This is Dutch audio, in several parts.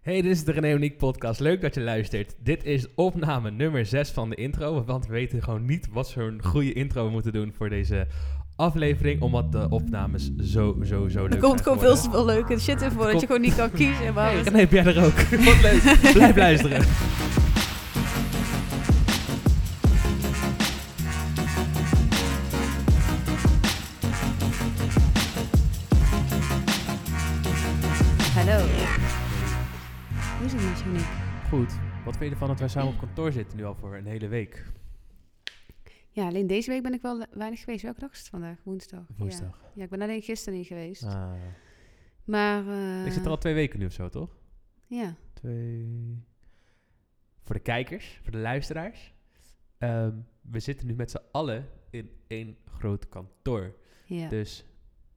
Hey, dit is de René Uniek podcast. Leuk dat je luistert. Dit is opname nummer 6 van de intro. Want we weten gewoon niet wat voor een goede intro we moeten doen voor deze aflevering. Omdat de opnames zo, zo, zo leuk Er komt gewoon veel te veel leuke shit in voor dat je gewoon niet kan kiezen. Maar Hey, René, heb jij er ook? Wat leuk. Blijf luisteren. Wat vind je ervan dat wij samen op kantoor zitten nu al voor een hele week? Ja, alleen deze week ben ik wel weinig geweest. Welke dag is het vandaag? Woensdag. Woensdag. Ja, ja ik ben alleen gisteren niet geweest. Ah. Maar... eh, ik zit er al twee weken nu of zo, toch? Ja. Twee. Voor de kijkers, voor de luisteraars. Ehm, we zitten nu met z'n allen in één groot kantoor. Ja. Dus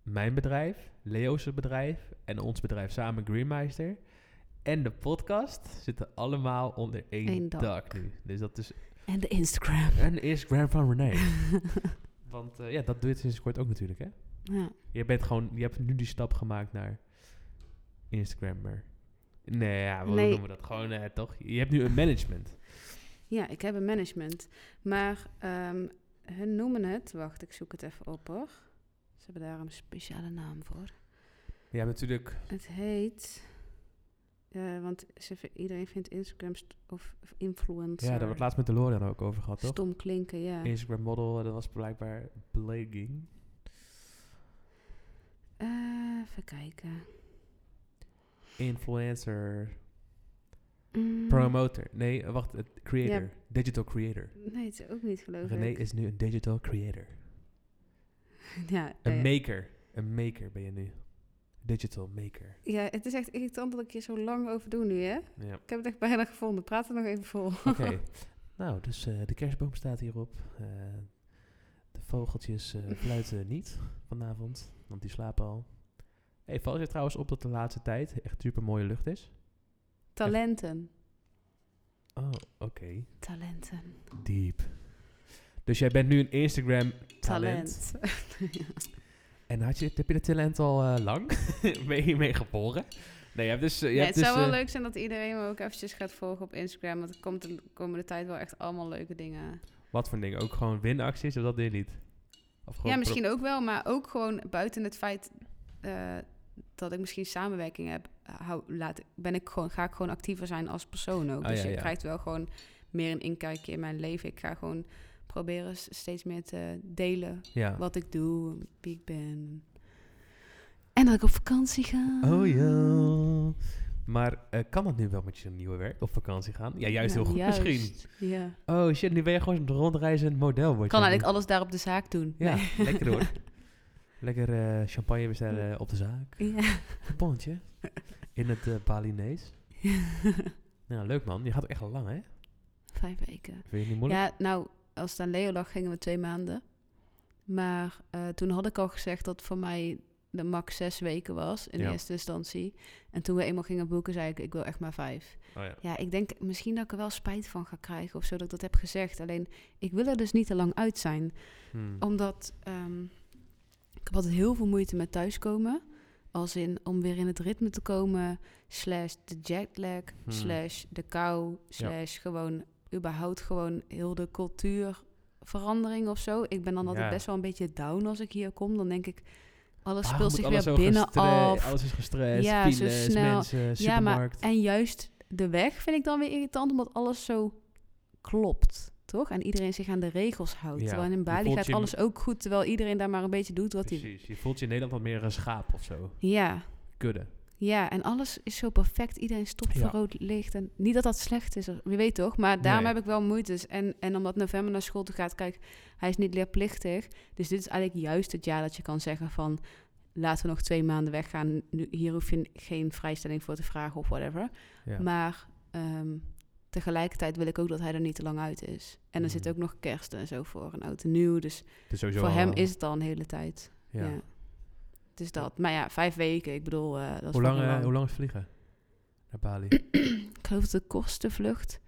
mijn bedrijf, Leo's bedrijf en ons bedrijf samen Greenmeister en de podcast zitten allemaal onder één, Eén dak. dak. nu. Dus dat is En de Instagram. een Instagram van René. Want eh, ja, dat doe je sinds kort ook natuurlijk, hè? ja. Je bent gewoon, je hebt nu die stap gemaakt naar Instagrammer. Nee, ja, hoe Nee. noemen we dat? Gewoon, eh, toch? Je hebt nu een management. ja, ik heb een management. Maar ehm hun noemen het... Wacht, ik zoek het even op hoor. Ze hebben daar een speciale naam voor. Je hebt natuurlijk, Het heet... eh, want ze, iedereen vindt Instagram st- of, influencer... ja, daar wordt laatst met de Lorian ook over gehad, toch? Stom klinken, ja. Instagram model, eh, dat was blijkbaar blagging. Eh, even kijken. Influencer, Mm, promoter. Nee, wacht, creator. Ja. Digital creator. Nee, het is ook niet geloof René ik. is nu een digital creator. Ja, Een maker. Een maker ben je nu. Digital maker. ja, het is echt irritant dat ik hier zo lang over doe nu, hè? Ja. Ik heb het echt bijna gevonden. Praat er nog even vol. Oké. nou, dus eh, de kerstboom staat hierop. Eh, de vogeltjes eh, fluiten niet vanavond, want die slapen al. Hey, valt je trouwens op dat de laatste tijd echt super mooie lucht is? Talenten. Oh, oké. Talenten. Diep. Dus jij bent nu een Instagram talent. Talent. En had je, heb je dat talent al eh, lang? hiermee geboren? Nee, je hebt dus... eh, je hebt het zou dus, wel eh, leuk zijn dat iedereen me ook eventjes gaat volgen op Instagram. Want er komt de komende tijd wel echt allemaal leuke dingen. Wat voor dingen? Ook gewoon winacties of dat doe je niet? Of Ja, misschien ook wel. Maar ook gewoon buiten het feit eh, dat ik misschien samenwerking heb... Hou, laat, ben ik gewoon, ga ik gewoon actiever zijn als persoon ook. Ah, dus ja, je ja. krijgt wel gewoon meer een inkijkje in mijn leven. Ik ga gewoon proberen steeds meer te delen Ja. wat ik doe, wie ik ben. En dat ik op vakantie ga. Oh ja. Maar eh, kan dat nu wel met je nieuwe werk op vakantie gaan? Ja, juist heel goed juist. misschien. Ja. Oh shit, nu ben je gewoon een rondreizend model. kan eigenlijk alles daar op de zaak doen. Ja, Nee. lekker hoor. lekker eh, champagne bestellen op de zaak. Ja. Een bonnetje. In het eh Balinees. Ja, leuk man. Je gaat ook echt al lang hè? Vijf weken. Vind je het niet moeilijk? Ja, nou, als het aan Leo lag, gingen we twee maanden. Maar eh, toen had ik al gezegd dat voor mij de max zes weken was in Ja. eerste instantie. En toen we eenmaal gingen boeken, zei ik, ik wil echt maar vijf. Oh ja. Ja, ik denk misschien dat ik er wel spijt van ga krijgen of zo dat ik dat heb gezegd. Alleen, ik wil er dus niet te lang uit zijn. Hmm. Omdat ehm, ik heb altijd heel veel moeite met thuiskomen. Als in om weer in het ritme te komen, slash de jetlag, Hmm. slash de kou, slash gewoon überhaupt gewoon heel de cultuurverandering of zo. Ik ben dan altijd Ja. best wel een beetje down als ik hier kom. Dan denk ik, alles speelt zich alles weer binnen af. Alles is gestrest, Ja, zo files, snel. mensen, Ja, maar supermarkt. en juist de weg vind ik dan weer irritant, omdat alles zo klopt. Toch? En iedereen zich aan de regels houdt. Ja, Terwijl in Bali gaat alles ook goed, terwijl iedereen daar maar een beetje doet wat hij... Precies. Je voelt je in Nederland wat meer een schaap of zo. Ja, Kudde. Ja, en alles is zo perfect. Iedereen stopt Ja. voor rood licht. En niet dat dat slecht is, wie weet toch? Maar daarom Nee. heb ik wel moeite. En, en omdat november naar school toe gaat, kijk, hij is niet leerplichtig. Dus dit is eigenlijk juist het jaar dat je kan zeggen van... laten we nog twee maanden weggaan. Nu, hier hoef je geen vrijstelling voor te vragen of whatever. Ja. Maar ehm, tegelijkertijd wil ik ook dat hij er niet te lang uit is. En er zit Mhm. ook nog kerst en zo voor, een oud en nieuw. Dus Dus voor hem is het al een hele tijd. Ja. Ja. Dus dat. Maar ja, vijf weken. Ik bedoel, eh, dat is Hoe, lang, eh, hoe lang is vliegen? Naar Bali. Ik geloof dat de kostenvlucht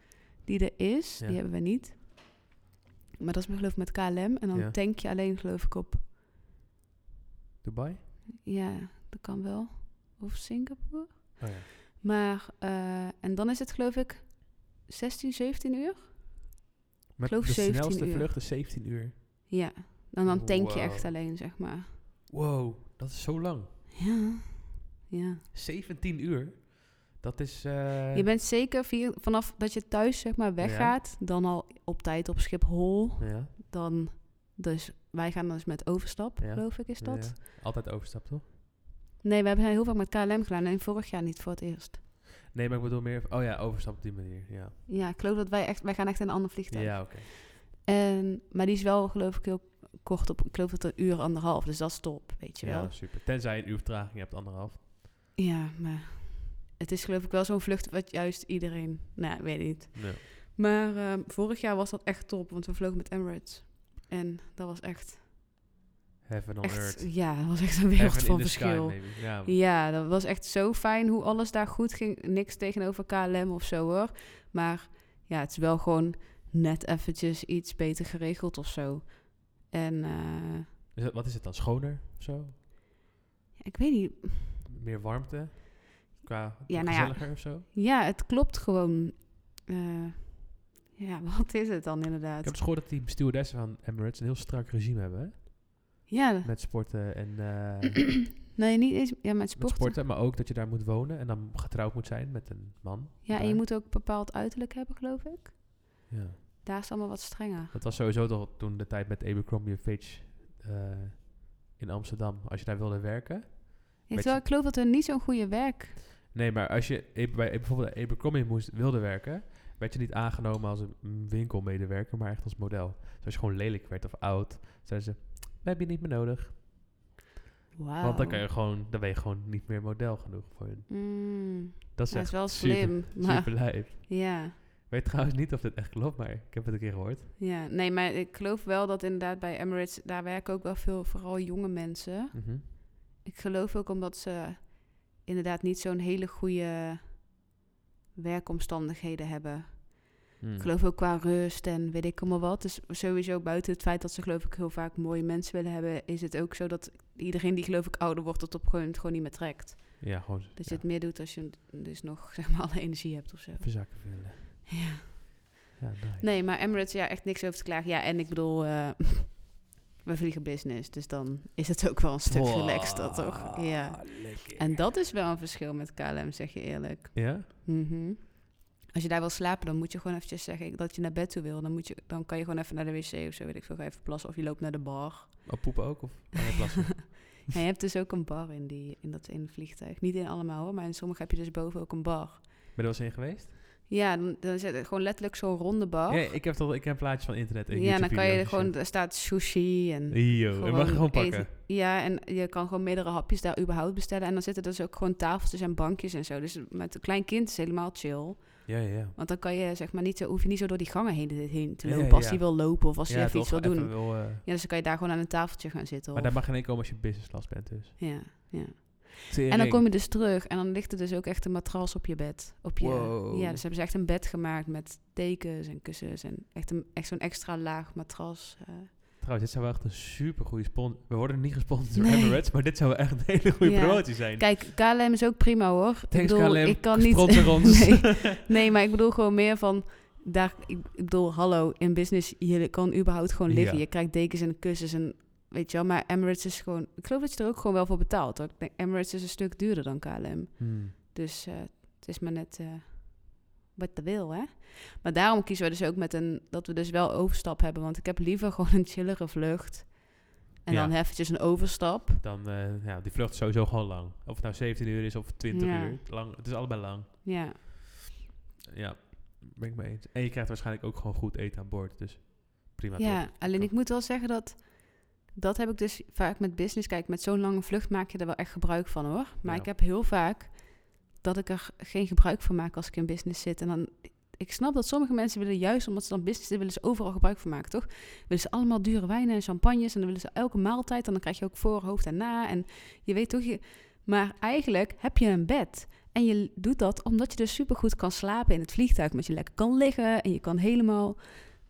die er is, Ja. die hebben we niet. Maar dat is mijn geloof ik met KLM. En dan Ja. tank je alleen geloof ik op... Dubai? Ja, dat kan wel. Of Singapore. Oh ja. Maar, eh, en dan is het geloof ik 16, 17 uur? Met geloof de 17 snelste uur. vlucht is 17 uur. Ja. En dan tank je Wow. echt alleen, zeg maar. Wow, dat is zo lang. Ja. Ja. 17 uur? Dat is... eh, Je bent zeker vier, vanaf dat je thuis zeg maar weggaat, dan al op tijd op Schiphol. Ja, Dan, dus wij gaan dus met overstap, Ja. geloof ik, is dat? ja. Altijd overstap, toch? Nee, we hebben heel vaak met KLM gedaan en vorig jaar niet voor het eerst. Nee, maar ik bedoel meer... Oh ja, overstap op die manier, ja. Ja, ik geloof dat wij echt, wij gaan echt in een ander vliegtuig. Ja, oké. En, maar die is wel, geloof ik, heel kort op, ik geloof dat een uur, anderhalf, dus dat is top, weet je wel. Ja, super. Tenzij je een uur vertraging hebt, anderhalf. Ja, maar het is geloof ik wel zo'n vlucht wat juist iedereen, nou, weet niet. Nee. Maar ehm, vorig jaar was dat echt top, want we vlogen met Emirates. En dat was echt, Heaven on echt earth. ja, dat was echt een wereld Heaven van sky, verschil. Ja, Ja, dat was echt zo fijn hoe alles daar goed ging. Niks tegenover KLM of zo hoor. Maar ja, het is wel gewoon net eventjes iets beter geregeld of zo. En eh, Is wat is het dan? Schoner of zo? ja, ik weet niet. Meer warmte? Qua Ja, nou ja. gezelliger of zo? Ja, het klopt gewoon. Eh, ja, wat is het dan Ik inderdaad? heb dus gehoord dat die stewardessen van Emirates een heel strak regime hebben. Hè? Ja, Met sporten en eh, nee, niet eens. Ja, met met sporten. sporten, maar ook dat je daar moet wonen en dan getrouwd moet zijn met een man. Ja, en je moet ook bepaald uiterlijk hebben, geloof ik. Ja. Daar is het allemaal wat strenger. Dat was sowieso toch toen de tijd met Abercrombie Fitch eh, in Amsterdam. Als je daar wilde werken. Ja, terwijl ik geloof dat er niet zo'n goede werk... Nee, maar als je e- bij bijvoorbeeld Abercrombie moest, wilde werken, werd je niet aangenomen als een winkelmedewerker, maar echt als model. Dus als je gewoon lelijk werd of oud, zeiden ze, we hebben je niet meer nodig. Wauw. Want dan, kan je gewoon, dan ben je gewoon niet meer model genoeg voor hun. Mm, Dat is dat echt is wel super, slim. maar, super lijp. ja. Ik weet trouwens niet of dit echt klopt, maar ik heb het een keer gehoord. Ja, nee, maar ik geloof wel dat inderdaad bij Emirates, daar werken ook wel veel, vooral jonge mensen. Mhm. Ik geloof ook omdat ze inderdaad niet zo'n hele goede werkomstandigheden hebben. Hmm. Ik geloof ook qua rust en weet ik allemaal wat. Dus sowieso buiten het feit dat ze geloof ik heel vaak mooie mensen willen hebben, is het ook zo dat iedereen die geloof ik ouder wordt, dat op gegeven moment gewoon niet meer trekt. Ja, gewoon Dat ja, je het meer doet als je dus nog zeg maar alle energie hebt of zo. verzakken willen. Ja. Ja, nice. Nee, maar Emirates, ja, echt niks over te klagen. Ja, en ik bedoel, eh, we vliegen business, dus dan is het ook wel een stuk Wow, relaxter, toch? Ja. lekker. En dat is wel een verschil met KLM, zeg je eerlijk. Ja? Mhm. Als je daar wil slapen, dan moet je gewoon eventjes zeggen dat je naar bed toe wil. Dan, moet je, dan kan je gewoon even naar de wc of zo, weet ik veel, even plassen. Of je loopt naar de bar. Op poepen ook? Of plassen? Ja, je hebt dus ook een bar in, die, in dat vliegtuig. Niet in allemaal hoor, maar in sommige heb je dus boven ook een bar. Ben je er wel eens in geweest? Ja, dan, dan zit het gewoon letterlijk zo'n ronde bar. Ja, ik heb toch ik heb plaatjes van internet en ja, dan kan je gewoon, er staat sushi en... Yo, en mag je gewoon pakken. eten. Ja, en je kan gewoon meerdere hapjes daar überhaupt bestellen. En dan zitten dus ook gewoon tafeltjes en bankjes en zo. Dus met een klein kind is het helemaal chill. Ja, ja. Want dan kan je zeg maar niet zo, hoef je niet zo door die gangen heen, heen te Ja, lopen ja, als hij wil lopen of als hij ja, even iets wil doen. wil, eh, Ja, dus dan kan je daar gewoon aan een tafeltje gaan zitten. maar of- daar mag geen één komen als je business class bent dus. ja, ja. En dan kom je dus terug en dan ligt er dus ook echt een matras op je bed. Op je, Wow. Ja, dus hebben ze echt een bed gemaakt met dekens en kussens en echt, een, echt zo'n extra laag matras. eh. Trouwens, dit zou wel echt een super goede sponsor. We worden niet gesponsord door. Emirates, maar dit zou wel echt een hele goede Ja. promotie zijn. Kijk, KLM is ook prima hoor. Thanks ik bedoel, KLM, ik kan niet. ons. nee, nee, maar ik bedoel gewoon meer van. Daar, ik, ik bedoel, hallo, in business, je kan überhaupt gewoon liggen. Ja. Je krijgt dekens en kussens en weet je wel. Maar Emirates is gewoon, ik geloof dat je er ook gewoon wel voor betaalt. Hoor. Ik denk, Emirates is een stuk duurder dan KLM. Hmm. Dus eh, het is maar net eh, wat je wil, hè. Maar daarom kiezen we dus ook met een, dat we dus wel overstap hebben. Want ik heb liever gewoon een chillere vlucht. En Ja. dan eventjes een overstap. Dan, eh, ja, die vlucht is sowieso gewoon lang. Of het nou 17 uur is of 20 Ja. uur. Lang, het is allebei lang. Ja, Ja, ben ik mee eens. En je krijgt waarschijnlijk ook gewoon goed eten aan boord. Dus prima ja toch? alleen ik moet wel zeggen dat... Dat heb ik dus vaak met business. Kijk, met zo'n lange vlucht maak je er wel echt gebruik van, hoor. Maar Ja. ik heb heel vaak dat ik er geen gebruik van maak als ik in business zit. En dan... Ik snap dat sommige mensen willen juist, omdat ze dan business willen ze overal gebruik van maken, toch? Willen ze allemaal dure wijnen en champagnes en dan willen ze elke maaltijd en dan krijg je ook voor, hoofd en na. En je weet toch, je, maar eigenlijk heb je een bed. En je doet dat omdat je dus supergoed kan slapen in het vliegtuig. Omdat je lekker kan liggen en je kan helemaal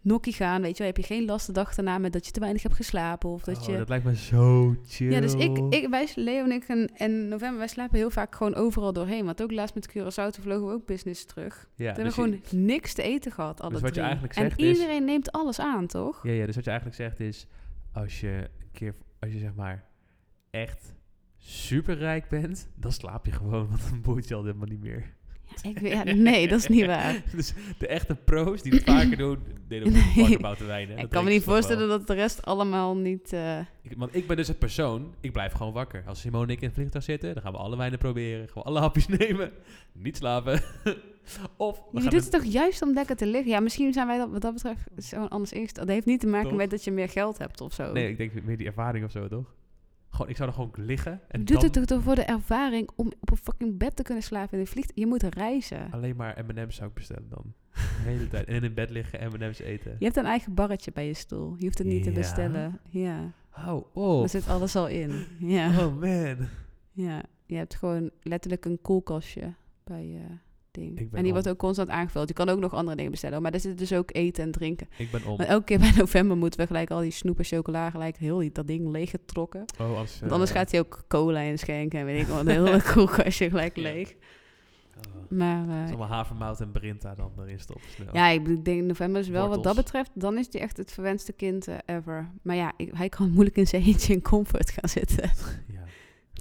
nokkie gaan, weet je wel. Heb je geen last de dag daarna met dat je te weinig hebt geslapen of dat Oh, je... dat lijkt me zo chill. Ja, dus ik, ik, wij, Leo en ik en, en november, wij slapen heel vaak gewoon overal doorheen. Want ook laatst met Curaçao, toen vlogen we ook business terug. ja, Toen dus hebben we je- gewoon niks te eten gehad, alle Dus wat je eigenlijk En zegt is- iedereen neemt alles aan, toch? Ja, ja, dus wat je eigenlijk zegt is, als je een keer, als je zeg maar echt super rijk bent, dan slaap je gewoon, want dan boeit je al helemaal niet meer. Ja, ik, ja, nee, dat is niet waar. dus de echte pro's die het vaker doen, deden ook Nee. buiten wijnen. ik kan me niet voorstellen dat de rest allemaal niet... eh, Ik, want ik ben dus het persoon, ik blijf gewoon wakker. Als Simone en ik in het vliegtuig zitten, dan gaan we alle wijnen proberen. Gewoon alle hapjes nemen. Niet slapen. of we je gaan doet het toch juist om lekker te liggen? Ja, misschien zijn wij dat, wat dat betreft zo anders ingesteld. Dat heeft niet te maken Toch? met dat je meer geld hebt of zo. Nee, ik denk meer die ervaring of zo, toch? Gewoon, ik zou er gewoon liggen. En je doet dan het toch toch voor de ervaring om op een fucking bed te kunnen slapen in een vliegtuig? Je moet reizen. alleen maar M&M's zou ik bestellen dan. De hele tijd. En in bed liggen, M&M's eten. Je hebt een eigen barretje bij je stoel. Je hoeft het niet te bestellen. Ja, Hou er op. zit alles al in. Ja. Oh man. Ja, je hebt gewoon letterlijk een koelkastje bij je ding. En die wordt ook constant aangevuld. Je kan ook nog andere dingen bestellen, maar daar zit dus ook eten en drinken. Ik ben om. Maar elke keer bij november moeten we gelijk al die snoep en chocola gelijk heel die, dat ding leeggetrokken. Oh, anders, Want anders eh, gaat hij ook cola inschenken en weet ik wat. Een hele koelkastje gelijk leeg. oh. Maar Het eh, is allemaal havermout en Brinta dan erin stoppen. Snel. ja, ik denk november is wel wat dat betreft, dan is hij echt het verwenste kind eh, ever. Maar ja, ik- hij kan moeilijk in zijn eentje in comfort gaan zitten. Ja.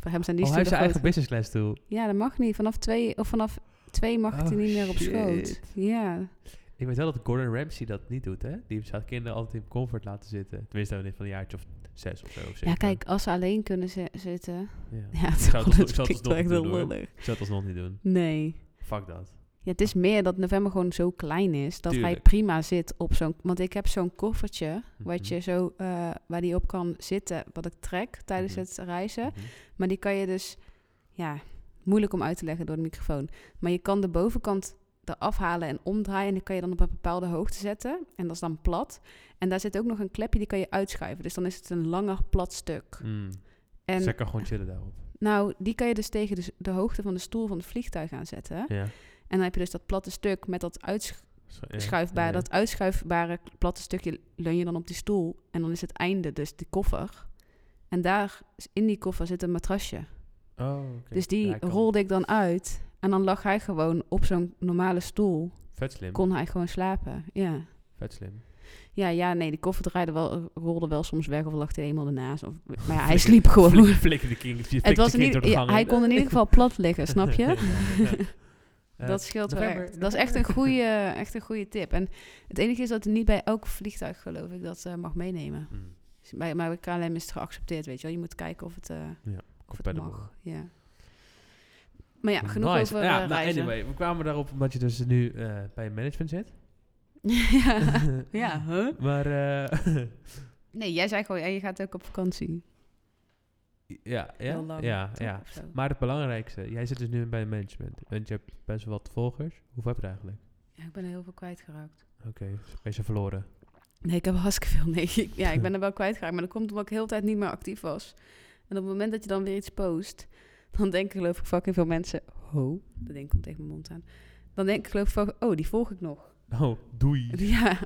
Voor hem zijn die oh, hij heeft stoelen zijn eigen groot. business class stoel. Ja, dat mag niet. Vanaf twee, of vanaf twee mag Oh, hij niet meer op schoot. Ja. Ik weet wel dat Gordon Ramsay dat niet doet, hè? Die zou kinderen altijd in comfort laten zitten. Tenminste, dan van een jaartje of zes of zo. Of ja, kijk, als ze alleen kunnen zi- zitten. Ja. Ja, het, zou het ik zou het alsnog echt doen, hoor. Ik zou het alsnog niet doen. Nee. Fuck dat. Ja, het is meer dat november gewoon zo klein is dat hij prima zit op zo'n. Want ik heb zo'n koffertje wat Mhm. je zo eh, waar die op kan zitten, wat ik trek tijdens Mhm. het reizen. Mhm. Maar die kan je dus, ja, moeilijk om uit te leggen door de microfoon. Maar je kan de bovenkant eraf halen en omdraaien. En die kan je dan op een bepaalde hoogte zetten. En dat is dan plat. En daar zit ook nog een klepje, die kan je uitschuiven. Dus dan is het een langer plat stuk. Mm. En kan gewoon chillen daarop. nou, die kan je dus tegen de, de hoogte van de stoel van het vliegtuig aanzetten. Ja. En dan heb je dus dat platte stuk met dat ja. uitschuifbare, Ja. dat uitschuifbare platte stukje leun je dan op die stoel. En dan is het einde dus die koffer. En daar, in die koffer zit een matrasje. Oh. Dus die Ja, hij rolde ik dan uit. En dan lag hij gewoon op zo'n normale stoel. Vet slim. Kon hij gewoon slapen. Ja. Vet slim. Ja, ja, nee, die koffer draaide wel, rolde wel soms weg of lag hij eenmaal ernaast. Of, maar ja, hij sliep gewoon. De king. Het was niet, ja, hij kon in ieder geval plat liggen, snap je? Dat scheelt wel echt. Dat is echt een goede, echt een goede tip. En het enige is dat het niet bij elk vliegtuig, geloof ik, dat eh, mag meenemen. Mm. Dus Bij, maar bij KLM is het geaccepteerd, weet je wel. Je moet kijken of het, eh, of het compatible. mag. Ja. Maar ja, genoeg Nice. over ja, eh, nou, anyway, we kwamen daarop omdat je dus nu eh, bij management zit. ja. ja, huh? Maar eh, Nee, jij zei gewoon, je gaat ook op vakantie. ja, ja, lang, ja, toch? ja. Maar het belangrijkste, jij zit dus nu bij management. Want je hebt best wel wat volgers. Hoeveel heb je eigenlijk? Ja, ik ben er heel veel kwijtgeraakt. Oké, ben je verloren. Nee, ik heb hartstikke veel. Nee, ik, ja, ik ben er wel kwijtgeraakt. Maar dat komt omdat ik heel de tijd niet meer actief was. En op het moment dat je dan weer iets post, dan denken geloof ik fucking veel mensen... Ho, dat ding komt tegen mijn mond aan. Dan denk ik geloof ik oh, die volg ik nog. Oh, doei. Ja,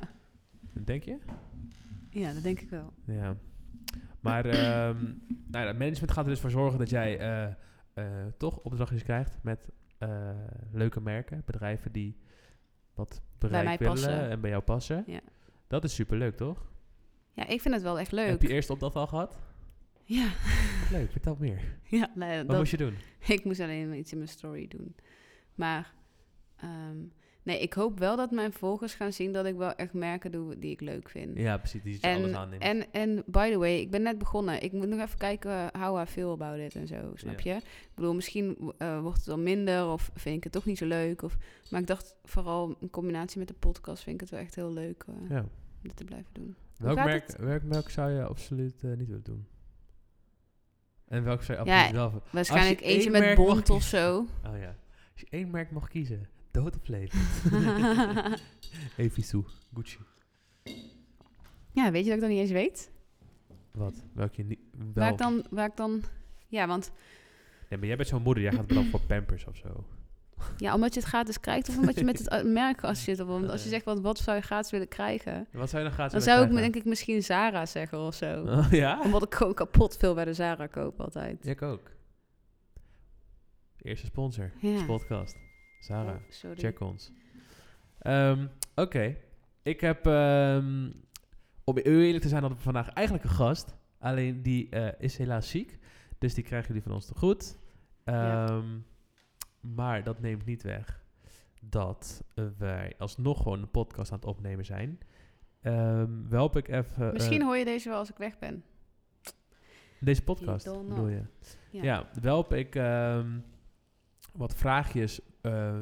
Denk je? ja dat denk ik wel. Ja. Maar ehm nou, ja, management gaat er dus voor zorgen dat jij eh, eh, toch opdrachtjes krijgt met eh, leuke merken, bedrijven die wat bereik mij willen passen. en bij jou passen. Ja. Dat is superleuk, toch? Ja, ik vind het wel echt leuk. Heb je eerst opdracht al gehad? Ja, Leuk, vertel meer. ja nee, Wat dat, moest je doen? ik moest alleen iets in mijn story doen. Maar ehm, nee, ik hoop wel dat mijn volgers gaan zien dat ik wel echt merken doe die ik leuk vind. Ja, precies, die je alles En, aanneemt. en, en by the way, ik ben net begonnen. Ik moet nog even kijken eh, how I feel about it en zo, snap je? Ik bedoel, misschien eh, wordt het wel minder of vind ik het toch niet zo leuk. Of, maar ik dacht vooral in combinatie met de podcast vind ik het wel echt heel leuk eh, ja. om dit te blijven doen. Welk merk, welk merk zou je absoluut eh, niet willen doen? En welk zou je Ja, absoluut wel... Waarschijnlijk eentje met mag bont of zo. Oh ja. Als je één merk mocht kiezen, dood of leven? Evisu, Gucci. ja, weet je dat ik dat niet eens weet? Wat? Welke je niet... Wel... Waar ik dan, waar ik dan... Ja, want Nee, maar jij bent zo'n moeder, jij gaat dan voor Pampers of zo. Ja, omdat je het gratis krijgt of omdat je met het eh, merk wordt. Want als je zegt, wat, wat zou je gratis willen krijgen? Wat zou je dan gratis Dan zou ik krijgen? denk ik misschien Zara zeggen of zo. Oh, ja? Omdat ik gewoon kapot veel bij de Zara koop altijd. Ik ook. Eerste sponsor. Ja. Podcast. Sarah. Oh. Check ons. Ehm, Oké. Ik heb, ehm, om eerlijk te zijn, hadden we vandaag eigenlijk een gast. Alleen die eh, is helaas ziek. Dus die krijgen jullie van ons te goed. Ja. Maar dat neemt niet weg dat wij alsnog gewoon een podcast aan het opnemen zijn. Ehm welp ik even... Misschien hoor je deze wel als ik weg ben. deze podcast, bedoel je? Ja. Ja, welp ik ehm, wat vraagjes, eh,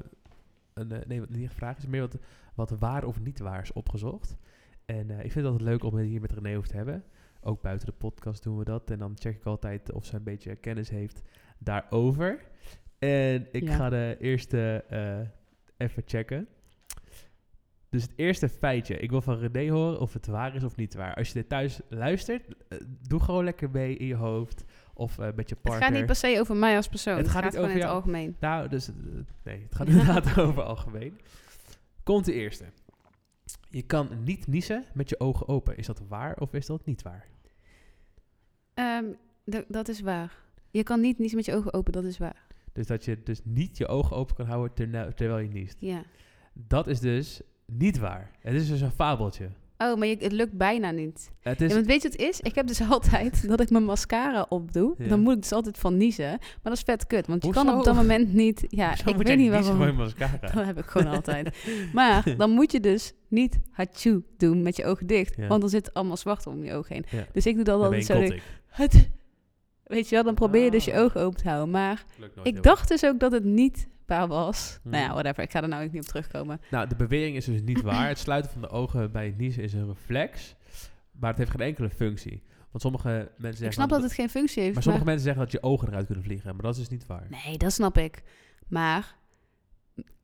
een, eh, nee, wat- niet vraagjes, meer wat, wat waar of niet waar is opgezocht. En eh, ik vind het altijd leuk om het hier met René over te hebben. Ook buiten de podcast doen we dat. En dan check ik altijd of ze een beetje kennis heeft daarover. En ik Ja. ga de eerste eh, even checken. Dus het eerste feitje. Ik wil van René horen of het waar is of niet waar. Als je dit thuis luistert, eh, doe gewoon lekker mee in je hoofd. Of eh, met je Het partner. gaat niet per se over mij als persoon. Het Het, gaat gaat, niet gewoon in over het algemeen. Nou, dus nee, het gaat inderdaad over algemeen. Komt de eerste. Je kan niet niezen met je ogen open. Is dat waar of is dat niet waar? Ehm, dat is waar. Je kan niet niezen met je ogen open, dat is waar. Dus dat je dus niet je ogen open kan houden terna- terwijl je niest. Ja. Dat is dus niet waar. Het is dus een fabeltje. Oh, maar je, het lukt bijna niet. Het Ja, is, want weet je wat het is? Ik heb dus altijd dat ik mijn mascara opdoe. Ja. Dan moet ik dus altijd van niezen. Maar dat is vet kut, want je kan op dat moment niet... Ja, ik weet niet waarom. van je mascara. Dat heb ik gewoon altijd. Maar dan moet je dus niet hachu doen met je ogen dicht. Ja. Want dan zit allemaal zwart om je ogen heen. Ja. Dus ik doe dat Dan ben altijd zo. een denk, kottik. het, weet je wel, dan probeer je dus je Ah. ogen open te houden. Maar ik dacht dus ook dat het niet waar was. Hmm. Nou ja, whatever. Ik ga er nou ook niet op terugkomen. Nou, de bewering is dus niet waar. Het sluiten van de ogen bij het niezen is een reflex. Maar het heeft geen enkele functie. Want sommige mensen zeggen... Ik snap dat het geen functie heeft. Maar sommige mensen zeggen dat je ogen eruit kunnen vliegen. Maar dat is dus niet waar. Nee, dat snap ik. Maar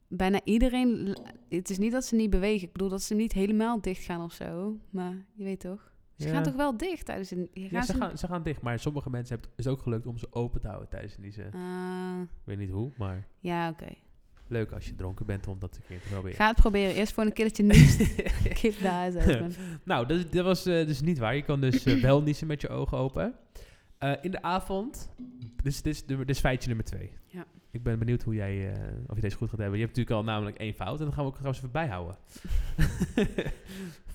bijna iedereen... Het is niet dat ze niet bewegen. Ik bedoel dat ze niet helemaal dicht gaan of zo. Maar je weet toch? Ze Ja. gaan toch wel dicht tijdens een... Ja, ze, ze- gaan, ze gaan dicht. Maar sommige mensen hebben het is ook gelukt om ze open te houden tijdens het niezen. Ah, Ik weet niet hoe, maar ja, oké. leuk als je dronken bent om dat een keer te proberen. Ga het proberen. Eerst voor een keer dat je niest. Kip huis uit. nou, dat, is- dat was eh, dus niet waar. Je kan dus eh, wel niezen met je ogen open. Eh, in de avond, dus dit is, dit is feitje nummer twee. Ja. Ik ben benieuwd hoe jij, of je deze goed gaat hebben. Je hebt natuurlijk al namelijk één fout. En dan gaan we ook trouwens even bijhouden.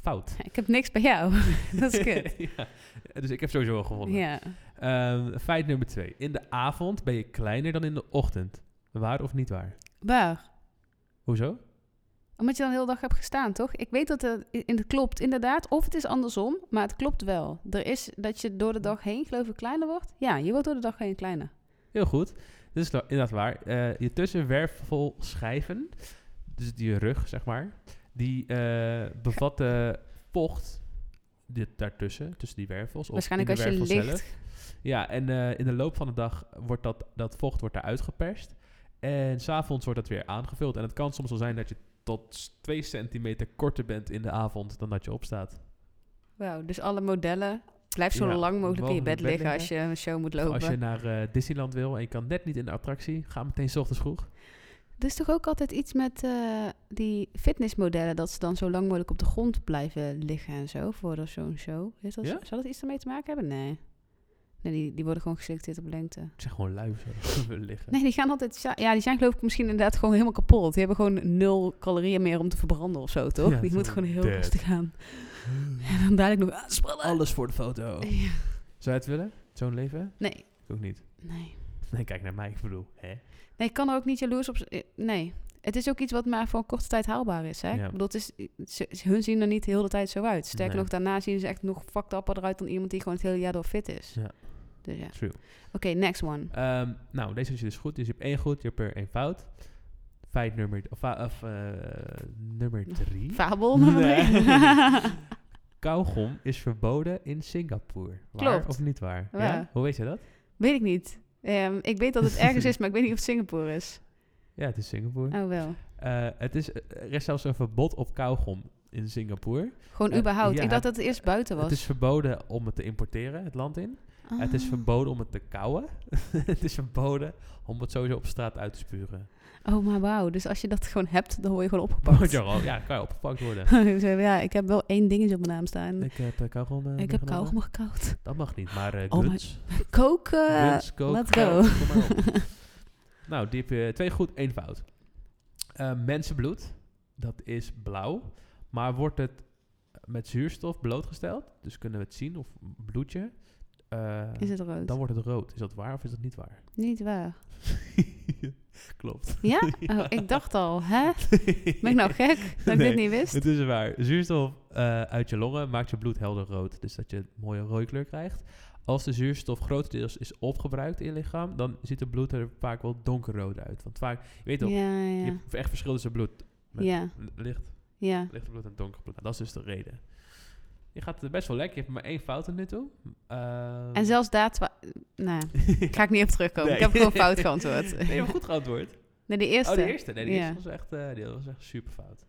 fout. Ik heb niks bij jou. dat is kut. ja. Dus ik heb sowieso wel gewonnen. Ja. Ehm, feit nummer twee. In de avond ben je kleiner dan in de ochtend. Waar of niet waar? Waar? Hoezo? Omdat je dan de hele dag hebt gestaan, toch? Ik weet dat het, in het klopt, inderdaad. Of het is andersom, maar het klopt wel. Er is dat je door de dag heen, geloof ik, kleiner wordt. Ja, je wordt door de dag heen kleiner. Heel goed. Dit is inderdaad waar. Eh, je tussenwervelschijven, dus die rug, zeg maar, die eh, bevatten vocht dit daartussen, tussen die wervels. of Waarschijnlijk in de als je wervel ligt. zelf. Ja, en eh, in de loop van de dag wordt dat, dat vocht wordt eruit geperst. En s'avonds wordt dat weer aangevuld. En het kan soms wel zijn dat je tot 2 centimeter korter bent in de avond dan dat je opstaat. Wauw, dus alle modellen. Blijf zo Ja, lang mogelijk in je bed liggen als je een show moet lopen. Als je naar eh, Disneyland wil en je kan net niet in de attractie, ga meteen 's ochtends vroeg. Er is toch ook altijd iets met eh, die fitnessmodellen... dat ze dan zo lang mogelijk op de grond blijven liggen en zo... voor zo'n show. Is dat, Ja? Zou dat iets ermee te maken hebben? Nee. Nee, die, die worden gewoon geselecteerd op lengte. Ik zeg gewoon lui zo willen liggen. Nee, die gaan altijd... Ja, die zijn geloof ik misschien inderdaad gewoon helemaal kapot. Die hebben gewoon nul calorieën meer om te verbranden of zo, toch? Ja, die zo moet gewoon heel dead. rustig gaan. En dan dadelijk nog aanspannen. Alles voor de foto. Ja. Zou je het willen? Zo'n leven? Nee, Ik ook niet. nee. Nee, kijk naar mij, ik bedoel. Hè? Nee, ik kan er ook niet jaloers op... eh, Nee. Het is ook iets wat maar voor een korte tijd haalbaar is, hè? Ja. Ik bedoel, het is, ze, hun zien er niet de hele tijd zo uit. Sterker Nee. nog, daarna zien ze echt nog fucked up eruit dan iemand die gewoon het hele jaar door fit is. Ja. Dus ja. True. Oké, next one. Ehm, nou, deze is dus goed. Dus je hebt één goed, je hebt er één fout. Feit nummer, of, of eh, nummer drie. Fabel nummer Nee. drie. Kauwgom is verboden in Singapore. Waar Klopt. of niet waar? Ja? Waar. Hoe weet je dat? weet ik niet. Ehm, ik weet dat het ergens is, maar ik weet niet of het Singapore is. Ja, het is Singapore. Oh, wel. Eh, het is, er is zelfs een verbod op kauwgom in Singapore. Gewoon Eh, überhaupt. ja, ik dacht dat het eerst buiten was. Het is verboden om het te importeren, het land in. Het is Ah. verboden om het te kauwen. het is verboden om het sowieso op straat uit te spuren. Oh, maar wauw. Dus als je dat gewoon hebt, dan word je gewoon opgepakt. je al, ja, kan je opgepakt worden. Ja, ik heb wel één dingetje op mijn naam staan. Ik, ik heb uh, kauwgom eh, heb meegenomen. kauwgom gekoud. Dat mag niet, maar eh Oh guns. Koken. guns, coke, let's go. kom maar op. nou, die heb je twee goed, één fout. Mensenbloed, dat is blauw. Maar wordt het met zuurstof blootgesteld, dus kunnen we het zien, of bloedje, eh, Is het rood? dan wordt het rood. Is dat waar of is dat niet waar? Niet waar. Klopt. Ja? Oh, ik dacht al, hè? Ben ik nou gek dat ik Nee, dit niet wist? Het is waar. Zuurstof eh, uit je longen maakt je bloed helder rood. Dus dat je een mooie rode kleur krijgt. Als de zuurstof grotendeels is opgebruikt in je lichaam, dan ziet het bloed er vaak wel donkerrood uit. Want vaak, je weet toch, Ja, je hebt echt verschil tussen bloed. Met Ja, licht, ja. lichte bloed en donker bloed. Nou, dat is dus de reden. Je gaat best wel lekker. Je hebt maar één fout tot nu toe. Ehm, En zelfs daar... Nou, ga ik niet op terugkomen. Nee. Ik heb gewoon fout geantwoord. nee, maar goed geantwoord. Nee, de eerste. Oh, de eerste. Nee, de Ja. eerste was echt, eh, die was echt super fout.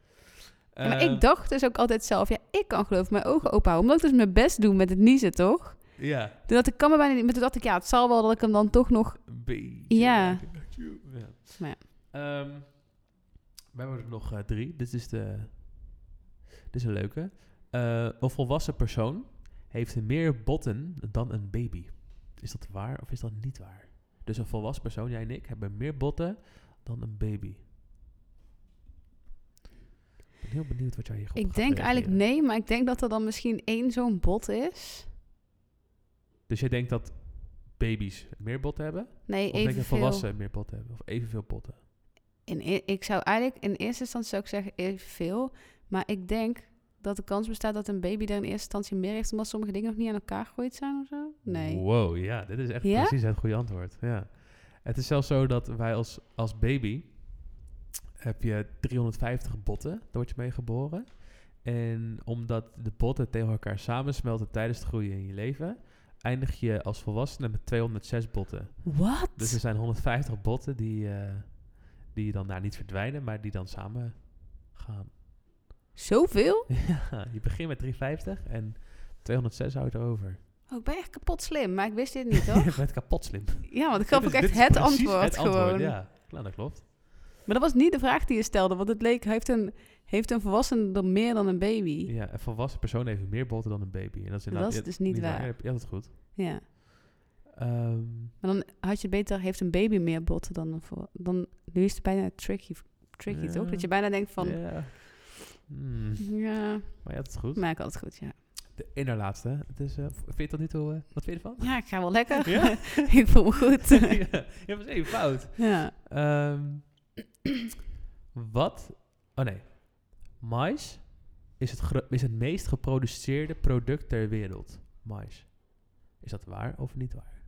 Ja, maar Ehm, ik dacht dus ook altijd zelf, ja, ik kan geloof ik mijn ogen open houden. Omdat ik dus mijn best doe met het niezen, toch? Ja, Toen dacht ik, kan me bijna niet. Maar toen dacht ik, ja, het zal wel dat ik hem dan toch nog... beetje. Ja. ja. Maar ja. Ehm, we hebben er nog eh, drie. Dit is, de, dit is een leuke. Eh, een volwassen persoon heeft meer botten dan een baby. Is dat waar of is dat niet waar? Dus een volwassen persoon, jij en ik, hebben meer botten dan een baby. Ik ben heel benieuwd wat jij hierop Ik denk eigenlijk nee, maar ik denk dat er dan misschien één zo'n bot is. Dus jij denkt dat baby's meer botten hebben? Nee, Of denk je volwassenen meer botten hebben? Of evenveel botten? In, e- ik zou eigenlijk in eerste instantie zou ik zeggen evenveel. Maar ik denk dat de kans bestaat dat een baby er in eerste instantie meer heeft... omdat sommige dingen nog niet aan elkaar gegooid zijn of zo. Nee. Wow, ja, dit is echt Ja? precies het goede antwoord. Ja. Het is zelfs zo dat wij als, als baby heb je 350 botten, daar word je mee geboren. En omdat de botten tegen elkaar samensmelten tijdens het groeien in je leven, eindig je als volwassene met 206 botten. Wat? Dus er zijn 150 botten die, eh, die dan nou, niet verdwijnen, maar die dan samen gaan. Zoveel? ja, je begint met 350 en 206 houdt erover. Oh, ik ben echt kapot slim, maar ik wist dit niet, hoor. Je bent kapot slim. ja, want ik gaf ook is- echt is het antwoord, het gewoon. Ja, nou, dat klopt. Maar dat was niet de vraag die je stelde, want het leek... Heeft een, heeft een volwassene er meer dan een baby? Ja, een volwassen persoon heeft meer botten dan een baby. En dat is, inderdaad- is dus niet waar. Ja, had het goed. Ja. Ehm, Maar dan had je beter... Heeft een baby meer botten dan een Dan, nu is het bijna tricky, tricky Ja. toch? Dat je bijna denkt van... ja. Hmm, Ja, maar je had het goed. ik had het goed, ja. De ene laatste. Het is, eh, vind je het tot nu toe... wat vind je ervan? Ja, ik ga wel lekker. Ja? ik voel me goed. ja, je was even fout. ja. Ehm, wat... Oh nee. Mais is het, is het meest geproduceerde product ter wereld. Mais. Is dat waar of niet waar?